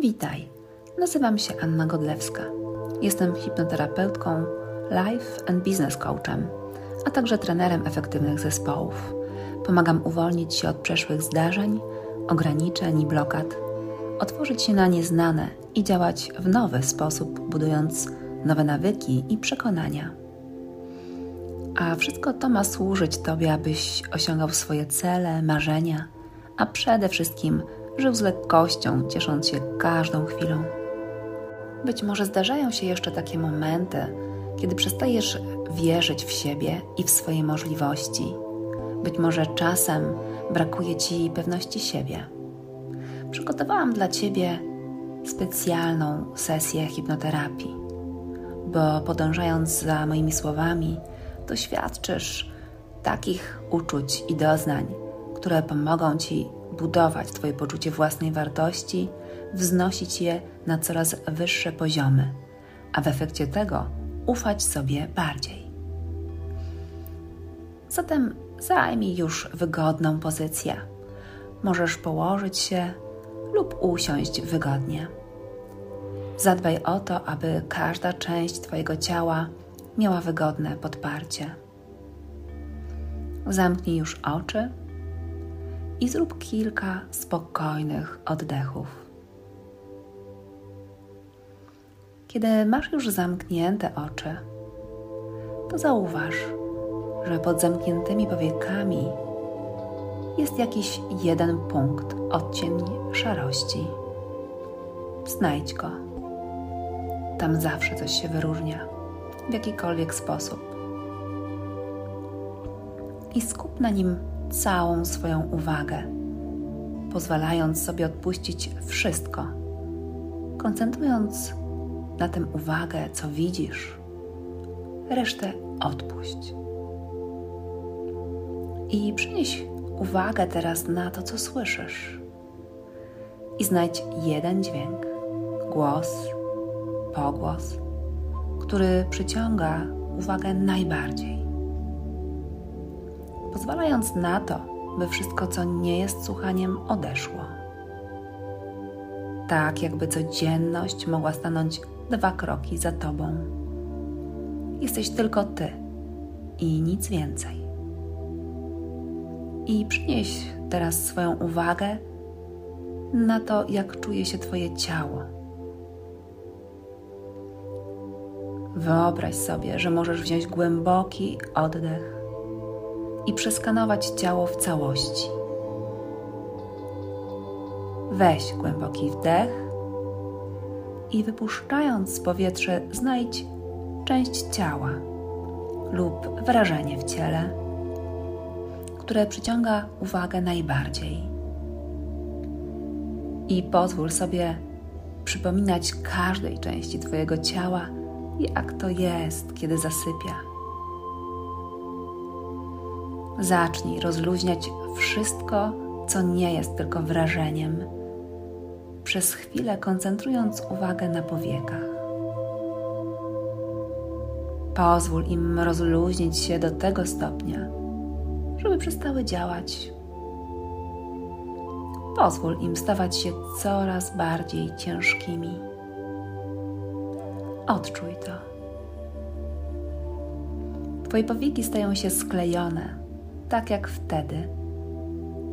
Witaj, nazywam się Anna Godlewska. Jestem hipnoterapeutką, life and business coachem, a także trenerem efektywnych zespołów. Pomagam uwolnić się od przeszłych zdarzeń, ograniczeń i blokad, otworzyć się na nieznane i działać w nowy sposób, budując nowe nawyki i przekonania. A wszystko to ma służyć Tobie, abyś osiągał swoje cele, marzenia, a przede wszystkim żył z lekkością, ciesząc się każdą chwilą. Być może zdarzają się jeszcze takie momenty, kiedy przestajesz wierzyć w siebie i w swoje możliwości. Być może czasem brakuje ci pewności siebie. Przygotowałam dla ciebie specjalną sesję hipnoterapii, bo podążając za moimi słowami, doświadczysz takich uczuć i doznań, które pomogą ci budować Twoje poczucie własnej wartości, wznosić je na coraz wyższe poziomy, a w efekcie tego ufać sobie bardziej. Zatem zajmij już wygodną pozycję. Możesz położyć się lub usiąść wygodnie. Zadbaj o to, aby każda część Twojego ciała miała wygodne podparcie. Zamknij już oczy i zrób kilka spokojnych oddechów. Kiedy masz już zamknięte oczy, to zauważ, że pod zamkniętymi powiekami jest jakiś jeden punkt, odcień szarości. Znajdź go. Tam zawsze coś się wyróżnia, w jakikolwiek sposób. I skup na nim całą swoją uwagę, pozwalając sobie odpuścić wszystko, koncentrując na tym uwagę, co widzisz, resztę odpuść. I przynieś uwagę teraz na to, co słyszysz. I znajdź jeden dźwięk, głos, pogłos, który przyciąga uwagę najbardziej pozwalając na to, by wszystko, co nie jest słuchaniem, odeszło. Tak, jakby codzienność mogła stanąć dwa kroki za tobą. Jesteś tylko ty i nic więcej. I przynieś teraz swoją uwagę na to, jak czuje się Twoje ciało. Wyobraź sobie, że możesz wziąć głęboki oddech i przeskanować ciało w całości. Weź głęboki wdech i wypuszczając powietrze, znajdź część ciała lub wrażenie w ciele, które przyciąga uwagę najbardziej. I pozwól sobie przypominać każdej części Twojego ciała, jak to jest, kiedy zasypia Zacznij rozluźniać wszystko, co nie jest tylko wrażeniem, przez chwilę koncentrując uwagę na powiekach. Pozwól im rozluźnić się do tego stopnia, żeby przestały działać. Pozwól im stawać się coraz bardziej ciężkimi. Odczuj to. Twoje powieki stają się sklejone tak jak wtedy,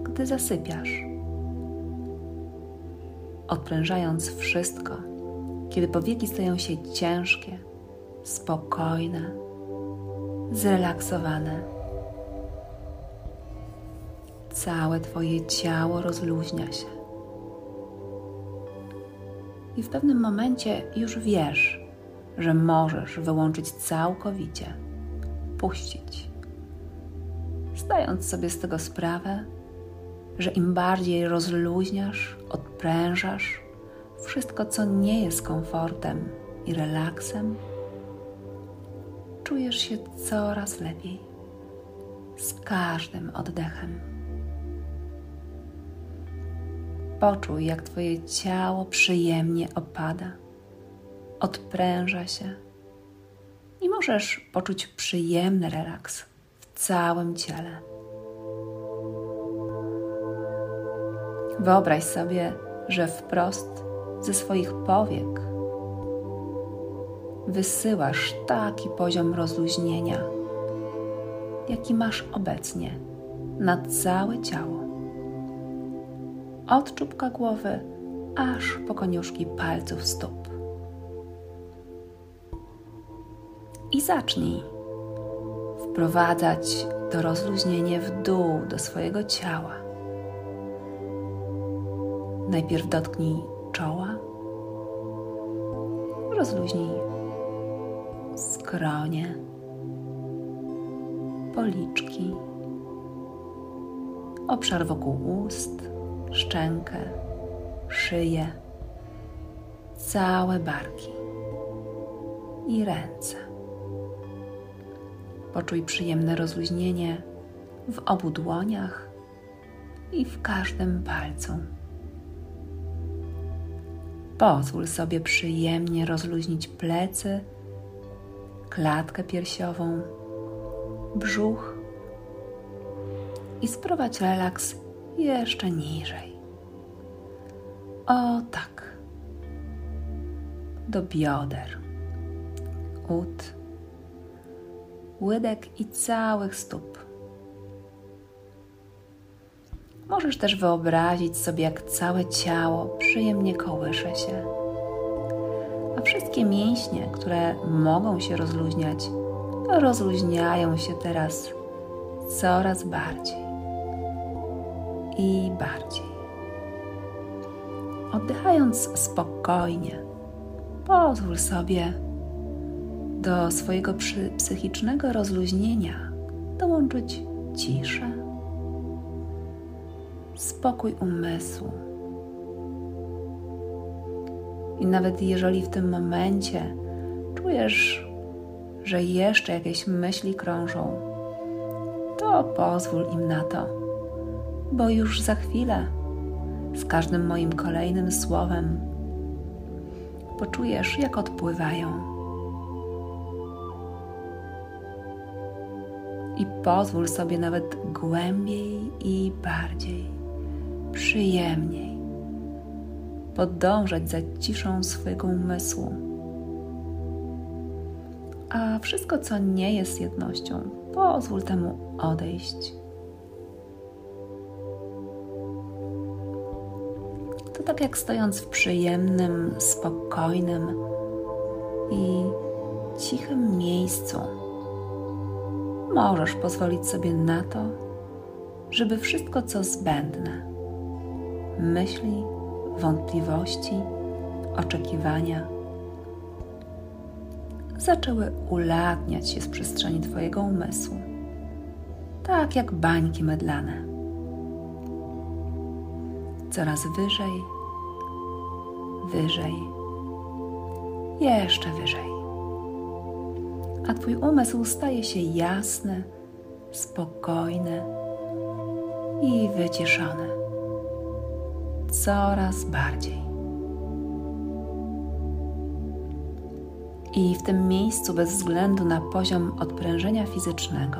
gdy zasypiasz. Odprężając wszystko, kiedy powieki stają się ciężkie, spokojne, zrelaksowane. Całe Twoje ciało rozluźnia się. I w pewnym momencie już wiesz, że możesz wyłączyć całkowicie, puścić zdając sobie z tego sprawę, że im bardziej rozluźniasz, odprężasz wszystko, co nie jest komfortem i relaksem, czujesz się coraz lepiej z każdym oddechem. Poczuj, jak Twoje ciało przyjemnie opada, odpręża się i możesz poczuć przyjemny relaks całym ciele. Wyobraź sobie, że wprost ze swoich powiek wysyłasz taki poziom rozluźnienia, jaki masz obecnie na całe ciało. Od czubka głowy aż po koniuszki palców stóp. I zacznij wprowadzać to rozluźnienie w dół do swojego ciała. Najpierw dotknij czoła, rozluźnij skronie, policzki, obszar wokół ust, szczękę, szyję, całe barki i ręce. Poczuj przyjemne rozluźnienie w obu dłoniach i w każdym palcu. Pozwól sobie przyjemnie rozluźnić plecy, klatkę piersiową, brzuch i sprowadź relaks jeszcze niżej. O tak. Do bioder, ud, łydek i całych stóp. Możesz też wyobrazić sobie, jak całe ciało przyjemnie kołysze się, a wszystkie mięśnie, które mogą się rozluźniać, rozluźniają się teraz coraz bardziej i bardziej. Oddychając spokojnie, pozwól sobie do swojego psychicznego rozluźnienia dołączyć ciszę, spokój umysłu. I nawet jeżeli w tym momencie czujesz, że jeszcze jakieś myśli krążą, to pozwól im na to, bo już za chwilę, z każdym moim kolejnym słowem, poczujesz, jak odpływają i pozwól sobie nawet głębiej i bardziej, przyjemniej podążać za ciszą swojego umysłu. A wszystko, co nie jest jednością, pozwól temu odejść. To tak jak stojąc w przyjemnym, spokojnym i cichym miejscu możesz pozwolić sobie na to, żeby wszystko, co zbędne myśli, wątpliwości, oczekiwania zaczęły ulatniać się z przestrzeni Twojego umysłu, tak jak bańki mydlane. Coraz wyżej, wyżej, jeszcze wyżej a Twój umysł staje się jasny, spokojny i wyciszony. Coraz bardziej. I w tym miejscu, bez względu na poziom odprężenia fizycznego,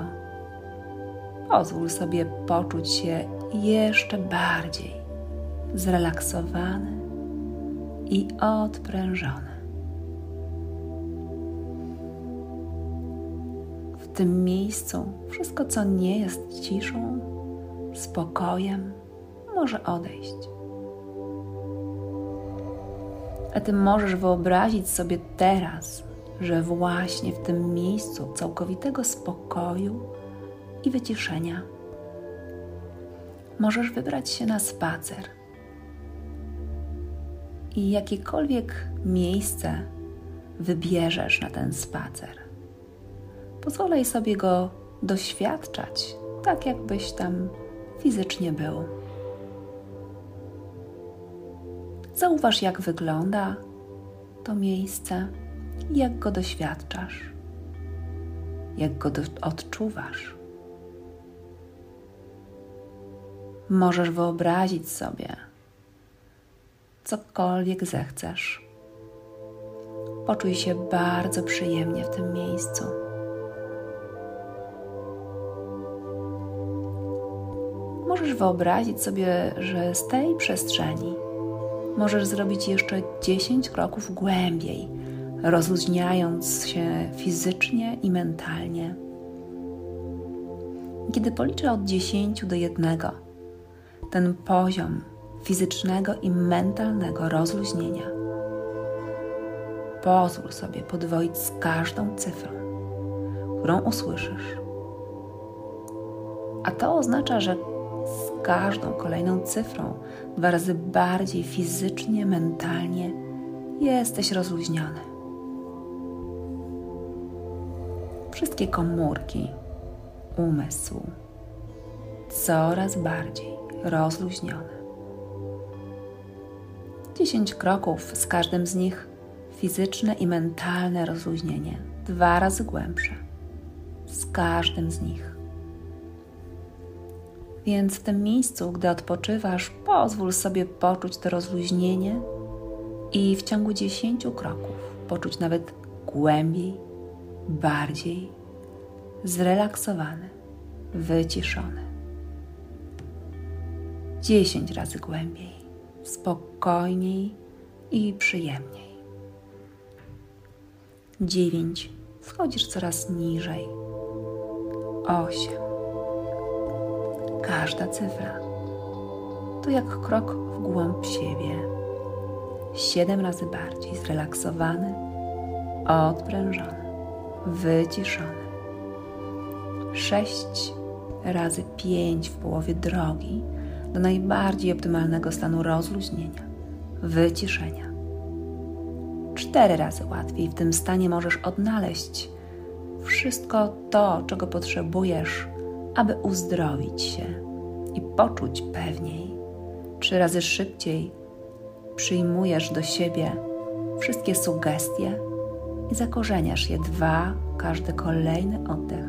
pozwól sobie poczuć się jeszcze bardziej zrelaksowany i odprężony. Tym miejscu wszystko, co nie jest ciszą, spokojem, może odejść. A ty możesz wyobrazić sobie teraz, że właśnie w tym miejscu całkowitego spokoju i wyciszenia możesz wybrać się na spacer. I jakiekolwiek miejsce wybierzesz na ten spacer Pozwolaj sobie go doświadczać, tak jakbyś tam fizycznie był. Zauważ, jak wygląda to miejsce jak go doświadczasz, jak go odczuwasz. Możesz wyobrazić sobie cokolwiek zechcesz. Poczuj się bardzo przyjemnie w tym miejscu. Możesz wyobrazić sobie, że z tej przestrzeni możesz zrobić jeszcze 10 kroków głębiej, rozluźniając się fizycznie i mentalnie. Kiedy policzę od 10 do 1, ten poziom fizycznego i mentalnego rozluźnienia, pozwól sobie podwoić z każdą cyfrą, którą usłyszysz. A to oznacza, że każdą kolejną cyfrą dwa razy bardziej fizycznie, mentalnie jesteś rozluźniony. Wszystkie komórki, umysł coraz bardziej rozluźnione. Dziesięć kroków, z każdym z nich fizyczne i mentalne rozluźnienie, dwa razy głębsze. Z każdym z nich. Więc w tym miejscu, gdy odpoczywasz, pozwól sobie poczuć to rozluźnienie i w ciągu dziesięciu kroków poczuć nawet głębiej, bardziej zrelaksowany, wyciszony. Dziesięć razy głębiej, spokojniej i przyjemniej. Dziewięć, schodzisz coraz niżej. Osiem każda cyfra. To jak krok w głąb siebie. Siedem razy bardziej zrelaksowany, odprężony, wyciszony. Sześć razy pięć w połowie drogi do najbardziej optymalnego stanu rozluźnienia, wyciszenia. Cztery razy łatwiej w tym stanie możesz odnaleźć wszystko to, czego potrzebujesz aby uzdrowić się i poczuć pewniej. Trzy razy szybciej przyjmujesz do siebie wszystkie sugestie i zakorzeniasz je dwa, każdy kolejny oddech.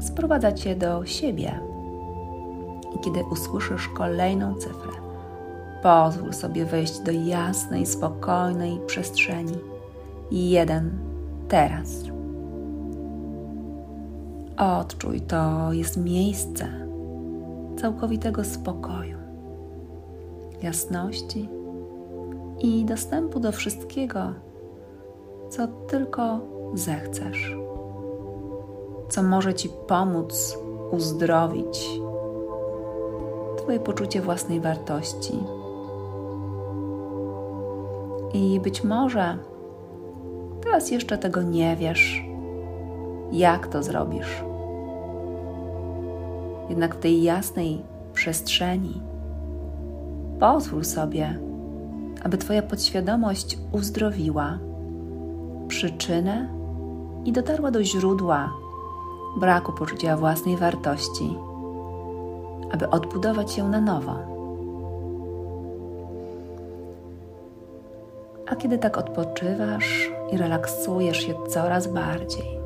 Sprowadza cię do siebie. I kiedy usłyszysz kolejną cyfrę, pozwól sobie wejść do jasnej, spokojnej przestrzeni. Jeden teraz. Odczuj, to jest miejsce całkowitego spokoju, jasności i dostępu do wszystkiego, co tylko zechcesz, co może Ci pomóc uzdrowić Twoje poczucie własnej wartości. I być może teraz jeszcze tego nie wiesz, jak to zrobisz jednak w tej jasnej przestrzeni. Pozwól sobie, aby Twoja podświadomość uzdrowiła przyczynę i dotarła do źródła braku poczucia własnej wartości, aby odbudować ją na nowo. A kiedy tak odpoczywasz i relaksujesz się coraz bardziej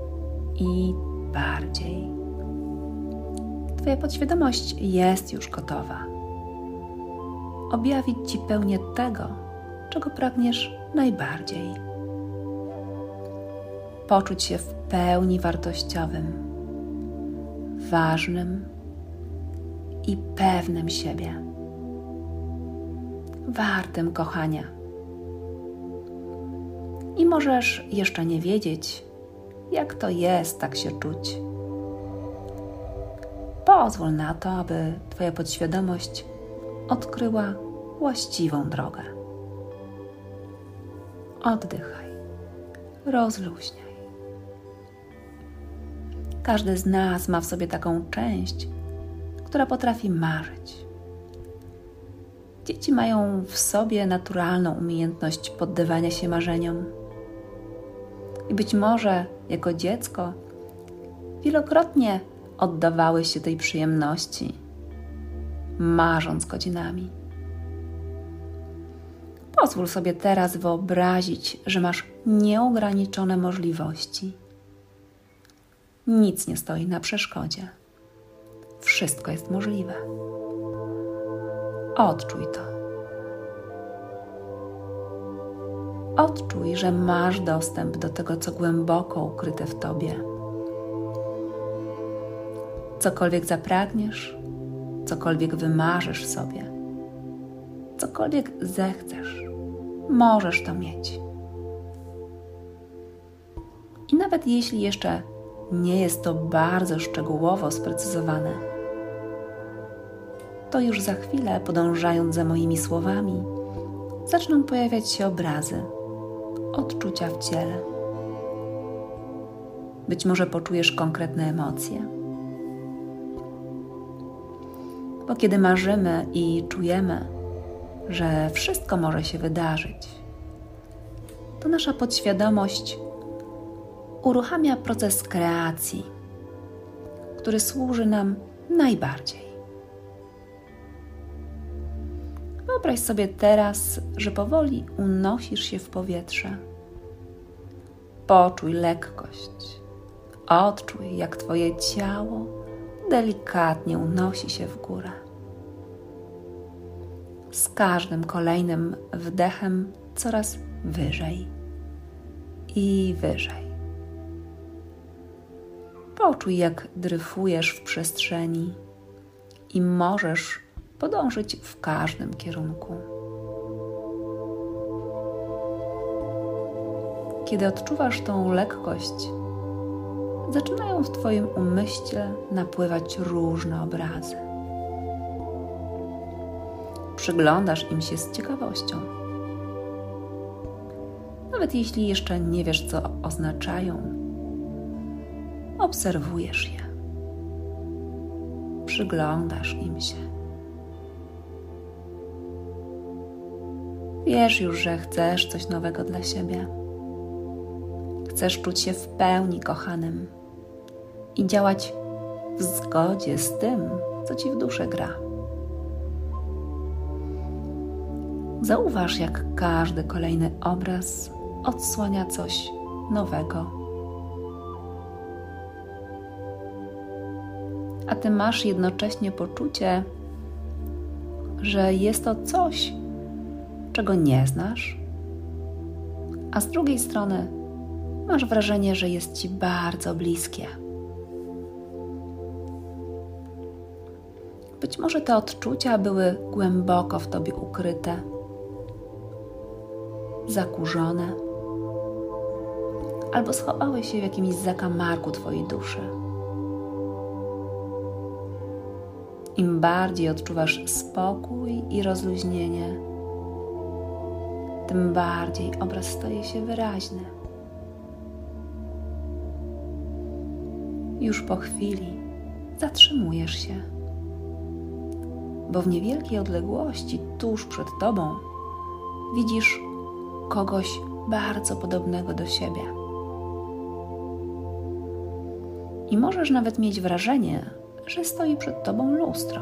i bardziej, Twoja podświadomość jest już gotowa. Objawić Ci pełnię tego, czego pragniesz najbardziej. Poczuć się w pełni wartościowym, ważnym i pewnym siebie, wartym kochania. I możesz jeszcze nie wiedzieć, jak to jest tak się czuć Pozwól na to, aby Twoja podświadomość odkryła właściwą drogę. Oddychaj, rozluźniaj. Każdy z nas ma w sobie taką część, która potrafi marzyć. Dzieci mają w sobie naturalną umiejętność poddawania się marzeniom. I być może jako dziecko wielokrotnie oddawały się tej przyjemności, marząc godzinami. Pozwól sobie teraz wyobrazić, że masz nieograniczone możliwości. Nic nie stoi na przeszkodzie. Wszystko jest możliwe. Odczuj to. Odczuj, że masz dostęp do tego, co głęboko ukryte w tobie cokolwiek zapragniesz, cokolwiek wymarzysz sobie, cokolwiek zechcesz, możesz to mieć. I nawet jeśli jeszcze nie jest to bardzo szczegółowo sprecyzowane, to już za chwilę, podążając za moimi słowami, zaczną pojawiać się obrazy, odczucia w ciele. Być może poczujesz konkretne emocje. Bo kiedy marzymy i czujemy, że wszystko może się wydarzyć, to nasza podświadomość uruchamia proces kreacji, który służy nam najbardziej. Wyobraź sobie teraz, że powoli unosisz się w powietrze. Poczuj lekkość. Odczuj, jak Twoje ciało delikatnie unosi się w górę. Z każdym kolejnym wdechem coraz wyżej i wyżej. Poczuj, jak dryfujesz w przestrzeni i możesz podążyć w każdym kierunku. Kiedy odczuwasz tą lekkość, zaczynają w Twoim umyśle napływać różne obrazy. Przyglądasz im się z ciekawością. Nawet jeśli jeszcze nie wiesz, co oznaczają, obserwujesz je. Przyglądasz im się. Wiesz już, że chcesz coś nowego dla siebie. Chcesz czuć się w pełni kochanym i działać w zgodzie z tym, co ci w duszę gra. Zauważ, jak każdy kolejny obraz odsłania coś nowego. A ty masz jednocześnie poczucie, że jest to coś, czego nie znasz, a z drugiej strony masz wrażenie, że jest ci bardzo bliskie. Być może te odczucia były głęboko w tobie ukryte, zakurzone, albo schowały się w jakimś zakamarku twojej duszy. Im bardziej odczuwasz spokój i rozluźnienie, tym bardziej obraz staje się wyraźny. Już po chwili zatrzymujesz się, bo w niewielkiej odległości tuż przed tobą widzisz kogoś bardzo podobnego do siebie. I możesz nawet mieć wrażenie, że stoi przed tobą lustro.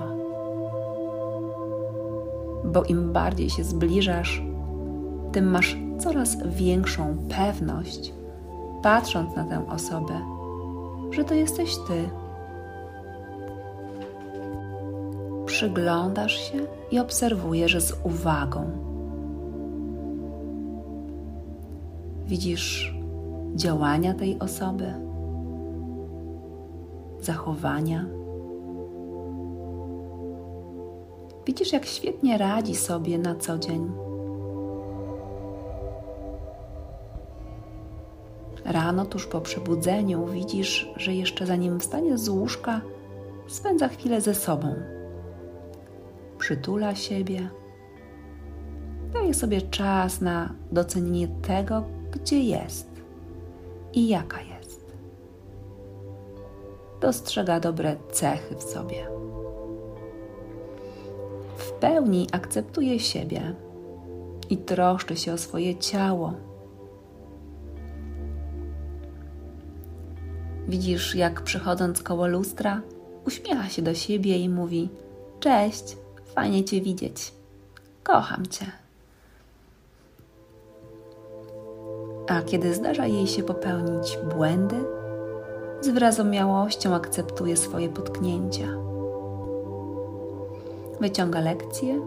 Bo im bardziej się zbliżasz, tym masz coraz większą pewność, patrząc na tę osobę, że to jesteś ty. Przyglądasz się i obserwujesz z uwagą. Widzisz działania tej osoby, zachowania. Widzisz, jak świetnie radzi sobie na co dzień Rano, tuż po przebudzeniu, widzisz, że jeszcze zanim wstanie z łóżka, spędza chwilę ze sobą. Przytula siebie, daje sobie czas na docenienie tego, gdzie jest i jaka jest. Dostrzega dobre cechy w sobie. W pełni akceptuje siebie i troszczy się o swoje ciało Widzisz, jak przychodząc koło lustra, uśmiecha się do siebie i mówi: Cześć, fajnie Cię widzieć. Kocham Cię. A kiedy zdarza jej się popełnić błędy, z wyrazomiałością akceptuje swoje potknięcia. Wyciąga lekcje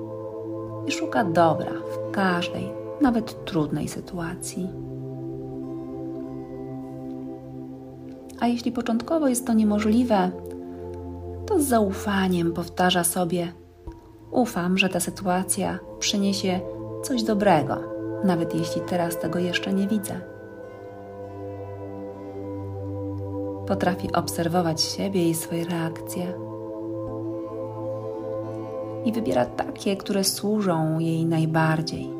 i szuka dobra w każdej, nawet trudnej sytuacji. A jeśli początkowo jest to niemożliwe, to z zaufaniem powtarza sobie: Ufam, że ta sytuacja przyniesie coś dobrego, nawet jeśli teraz tego jeszcze nie widzę. Potrafi obserwować siebie i swoje reakcje i wybiera takie, które służą jej najbardziej.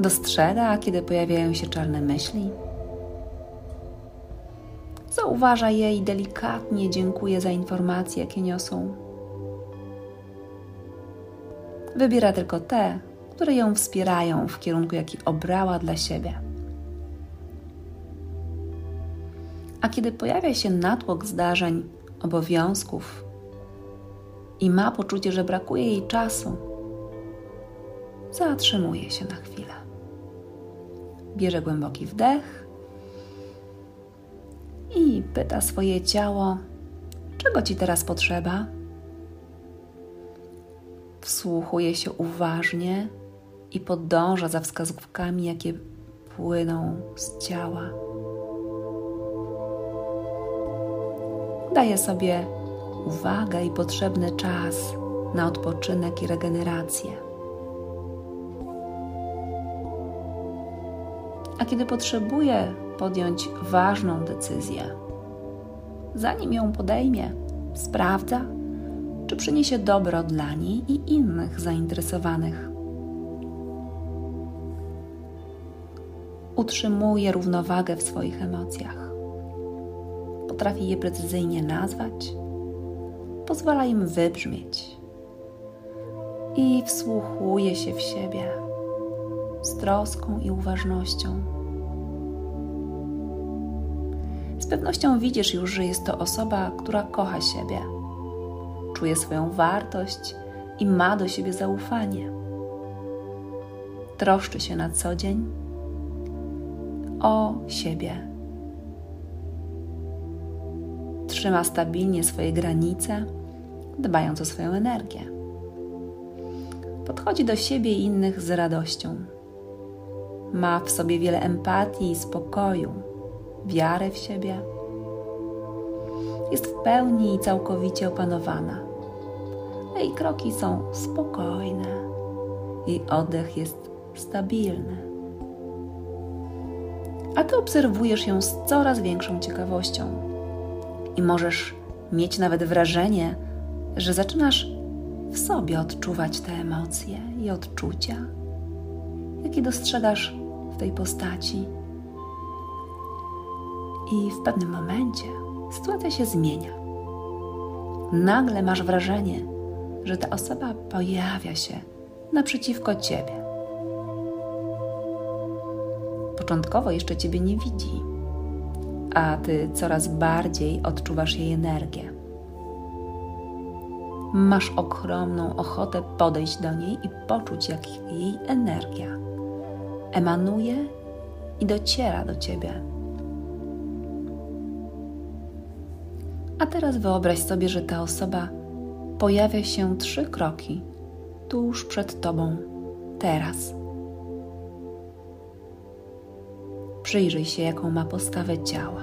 Dostrzega, kiedy pojawiają się czarne myśli. Zauważa je i delikatnie dziękuję za informacje, jakie niosą. Wybiera tylko te, które ją wspierają w kierunku, jaki obrała dla siebie. A kiedy pojawia się natłok zdarzeń, obowiązków i ma poczucie, że brakuje jej czasu, zatrzymuje się na chwilę. Bierze głęboki wdech i pyta swoje ciało, czego ci teraz potrzeba. Wsłuchuje się uważnie i podąża za wskazówkami, jakie płyną z ciała. daje sobie uwagę i potrzebny czas na odpoczynek i regenerację. A kiedy potrzebuje podjąć ważną decyzję, zanim ją podejmie, sprawdza, czy przyniesie dobro dla niej i innych zainteresowanych. Utrzymuje równowagę w swoich emocjach. Potrafi je precyzyjnie nazwać, pozwala im wybrzmieć. I wsłuchuje się w siebie z troską i uważnością. Z pewnością widzisz już, że jest to osoba, która kocha siebie, czuje swoją wartość i ma do siebie zaufanie. Troszczy się na co dzień o siebie trzyma stabilnie swoje granice, dbając o swoją energię. Podchodzi do siebie i innych z radością. Ma w sobie wiele empatii i spokoju, wiarę w siebie. Jest w pełni i całkowicie opanowana. Jej kroki są spokojne, jej oddech jest stabilny. A ty obserwujesz ją z coraz większą ciekawością i możesz mieć nawet wrażenie, że zaczynasz w sobie odczuwać te emocje i odczucia, jakie dostrzegasz tej postaci. I w pewnym momencie sytuacja się zmienia. Nagle masz wrażenie, że ta osoba pojawia się naprzeciwko ciebie. Początkowo jeszcze ciebie nie widzi a ty coraz bardziej odczuwasz jej energię. Masz ogromną ochotę podejść do niej i poczuć, jak jej energia emanuje i dociera do ciebie. A teraz wyobraź sobie, że ta osoba pojawia się trzy kroki tuż przed tobą, teraz. Przyjrzyj się, jaką ma postawę ciała.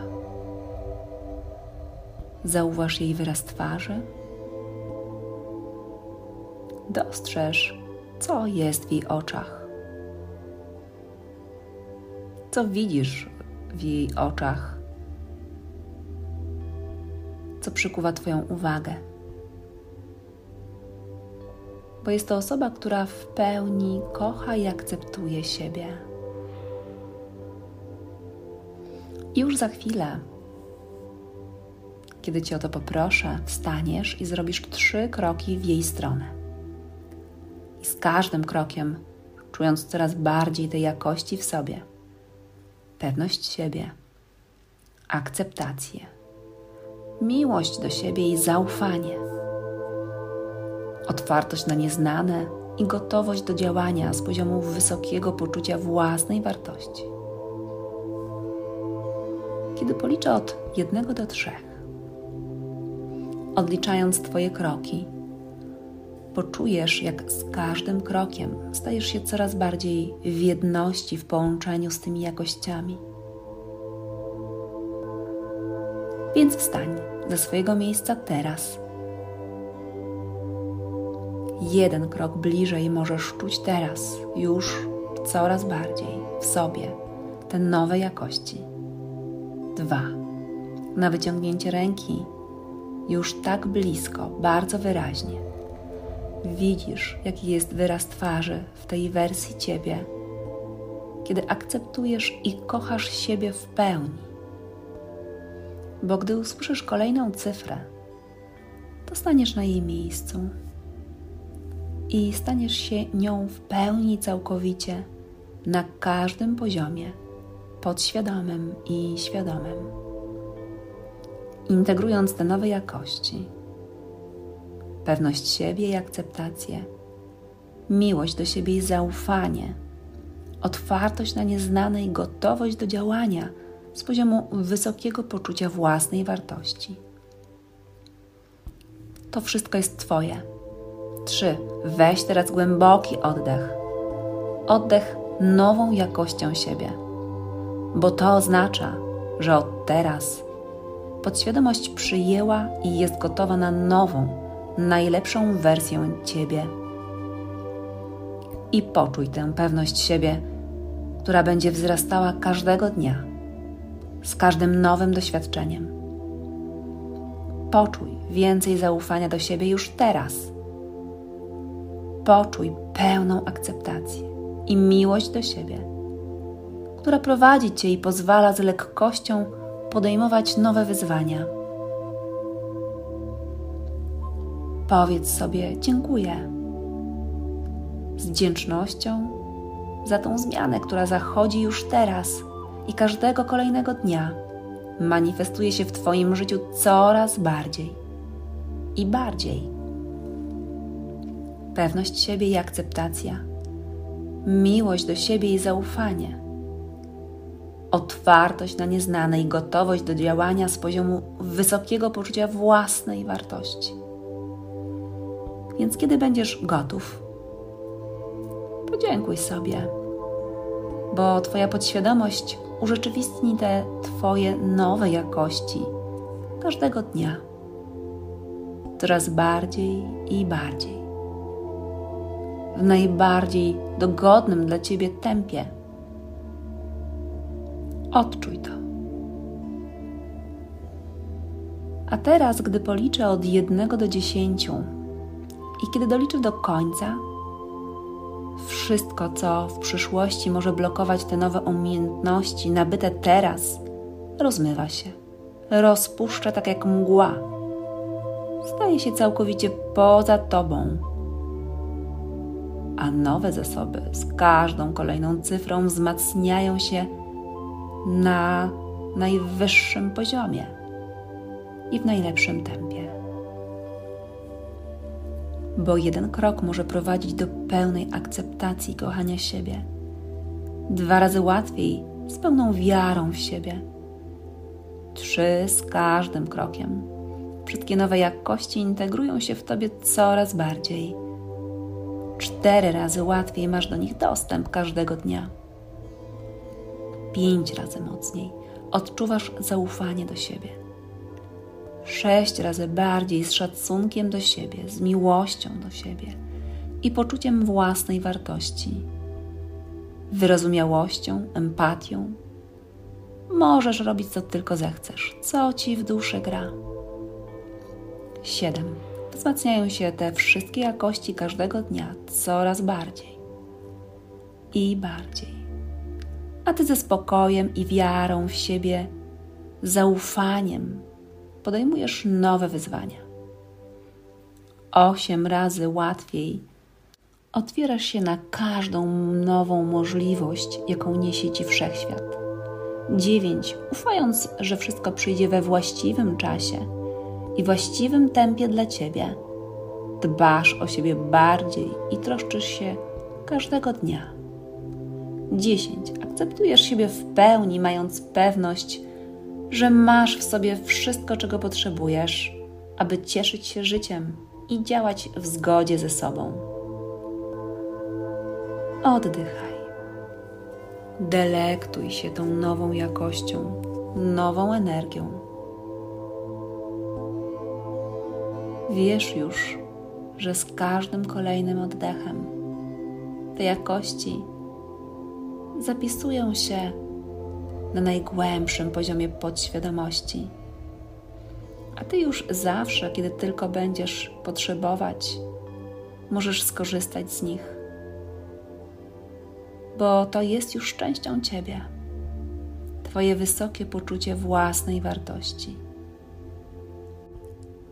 Zauważ jej wyraz twarzy. Dostrzeż, co jest w jej oczach. Co widzisz w jej oczach? Co przykuwa Twoją uwagę? Bo jest to osoba, która w pełni kocha i akceptuje siebie I już za chwilę, kiedy Cię o to poproszę, wstaniesz i zrobisz trzy kroki w jej stronę. I z każdym krokiem, czując coraz bardziej tej jakości w sobie, pewność siebie, akceptację, miłość do siebie i zaufanie, otwartość na nieznane i gotowość do działania z poziomu wysokiego poczucia własnej wartości kiedy policzę od jednego do trzech. Odliczając Twoje kroki, poczujesz, jak z każdym krokiem stajesz się coraz bardziej w jedności, w połączeniu z tymi jakościami. Więc wstań ze swojego miejsca teraz jeden krok bliżej możesz czuć teraz, już coraz bardziej w sobie te nowe jakości. Dwa. Na wyciągnięcie ręki już tak blisko, bardzo wyraźnie. Widzisz, jaki jest wyraz twarzy w tej wersji ciebie, kiedy akceptujesz i kochasz siebie w pełni. Bo gdy usłyszysz kolejną cyfrę, to staniesz na jej miejscu i staniesz się nią w pełni całkowicie na każdym poziomie, podświadomym i świadomym. Integrując te nowe jakości, pewność siebie i akceptację, miłość do siebie i zaufanie, otwartość na nieznane i gotowość do działania z poziomu wysokiego poczucia własnej wartości. To wszystko jest Twoje. Trzy. Weź teraz głęboki oddech. Oddech nową jakością siebie, bo to oznacza, że od teraz podświadomość przyjęła i jest gotowa na nową, najlepszą wersję Ciebie. I poczuj tę pewność siebie, która będzie wzrastała każdego dnia, z każdym nowym doświadczeniem. Poczuj więcej zaufania do siebie już teraz. Poczuj pełną akceptację i miłość do siebie, która prowadzi Cię i pozwala z lekkością podejmować nowe wyzwania. Powiedz sobie dziękuję z wdzięcznością za tą zmianę, która zachodzi już teraz i każdego kolejnego dnia manifestuje się w Twoim życiu coraz bardziej i bardziej. Pewność siebie i akceptacja, miłość do siebie i zaufanie, otwartość na nieznane i gotowość do działania z poziomu wysokiego poczucia własnej wartości. Więc kiedy będziesz gotów, podziękuj sobie, bo Twoja podświadomość urzeczywistni te Twoje nowe jakości każdego dnia, coraz bardziej i bardziej, w najbardziej dogodnym dla Ciebie tempie. Odczuj to. A teraz, gdy policzę od jednego do dziesięciu i kiedy doliczę do końca, wszystko, co w przyszłości może blokować te nowe umiejętności nabyte teraz, rozmywa się, rozpuszcza tak jak mgła. Staje się całkowicie poza tobą. A nowe zasoby z każdą kolejną cyfrą wzmacniają się na najwyższym poziomie i w najlepszym tempie bo jeden krok może prowadzić do pełnej akceptacji kochania siebie. Dwa razy łatwiej z pełną wiarą w siebie. Trzy z każdym krokiem. Wszystkie nowe jakości integrują się w tobie coraz bardziej. Cztery razy łatwiej masz do nich dostęp każdego dnia. Pięć razy mocniej odczuwasz zaufanie do siebie sześć razy bardziej z szacunkiem do siebie, z miłością do siebie i poczuciem własnej wartości, wyrozumiałością, empatią. Możesz robić co tylko zechcesz, co ci w duszy gra. 7. Wzmacniają się te wszystkie jakości każdego dnia coraz bardziej i bardziej. A ty ze spokojem i wiarą w siebie, zaufaniem podejmujesz nowe wyzwania. Osiem razy łatwiej otwierasz się na każdą nową możliwość, jaką niesie ci wszechświat. Dziewięć, ufając, że wszystko przyjdzie we właściwym czasie i właściwym tempie dla ciebie, dbasz o siebie bardziej i troszczysz się każdego dnia. Dziesięć, akceptujesz siebie w pełni, mając pewność, że masz w sobie wszystko, czego potrzebujesz, aby cieszyć się życiem i działać w zgodzie ze sobą. Oddychaj. Delektuj się tą nową jakością, nową energią. Wiesz już, że z każdym kolejnym oddechem te jakości zapisują się na najgłębszym poziomie podświadomości. A ty już zawsze, kiedy tylko będziesz potrzebować, możesz skorzystać z nich, bo to jest już częścią ciebie. Twoje wysokie poczucie własnej wartości.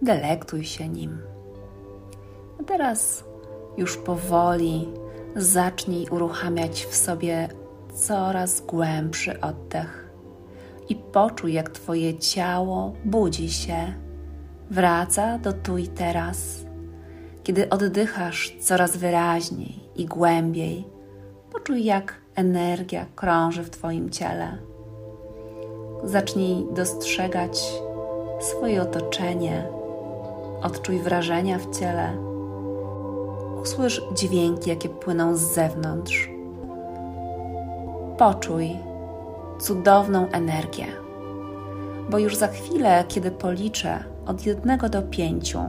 Delektuj się nim. A teraz już powoli zacznij uruchamiać w sobie coraz głębszy oddech i poczuj, jak Twoje ciało budzi się, wraca do tu i teraz. Kiedy oddychasz coraz wyraźniej i głębiej, poczuj, jak energia krąży w Twoim ciele. Zacznij dostrzegać swoje otoczenie, odczuj wrażenia w ciele, usłysz dźwięki, jakie płyną z zewnątrz Poczuj cudowną energię, bo już za chwilę, kiedy policzę od jednego do pięciu,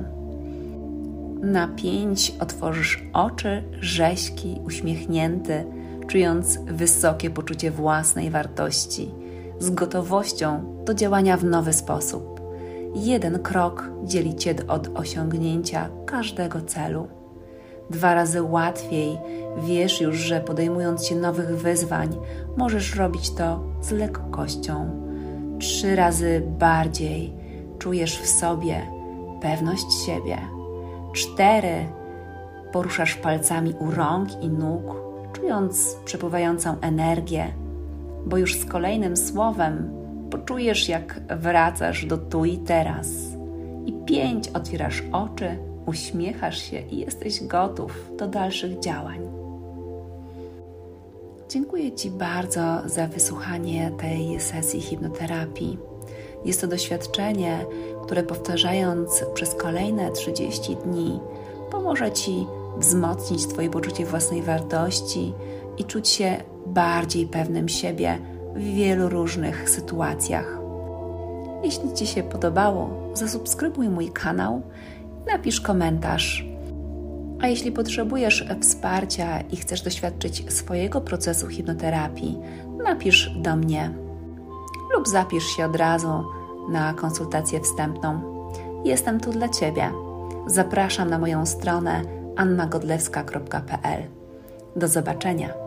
na pięć otworzysz oczy, rześki, uśmiechnięty, czując wysokie poczucie własnej wartości, z gotowością do działania w nowy sposób. Jeden krok dzieli Cię od osiągnięcia każdego celu dwa razy łatwiej. Wiesz już, że podejmując się nowych wyzwań, możesz robić to z lekkością. Trzy razy bardziej czujesz w sobie pewność siebie. Cztery poruszasz palcami u rąk i nóg, czując przepływającą energię, bo już z kolejnym słowem poczujesz, jak wracasz do tu i teraz. I pięć otwierasz oczy uśmiechasz się i jesteś gotów do dalszych działań. Dziękuję Ci bardzo za wysłuchanie tej sesji hipnoterapii. Jest to doświadczenie, które powtarzając przez kolejne 30 dni pomoże Ci wzmocnić Twoje poczucie własnej wartości i czuć się bardziej pewnym siebie w wielu różnych sytuacjach. Jeśli Ci się podobało, zasubskrybuj mój kanał napisz komentarz. A jeśli potrzebujesz wsparcia i chcesz doświadczyć swojego procesu hipnoterapii, napisz do mnie lub zapisz się od razu na konsultację wstępną. Jestem tu dla Ciebie. Zapraszam na moją stronę annagodlewska.pl. Do zobaczenia.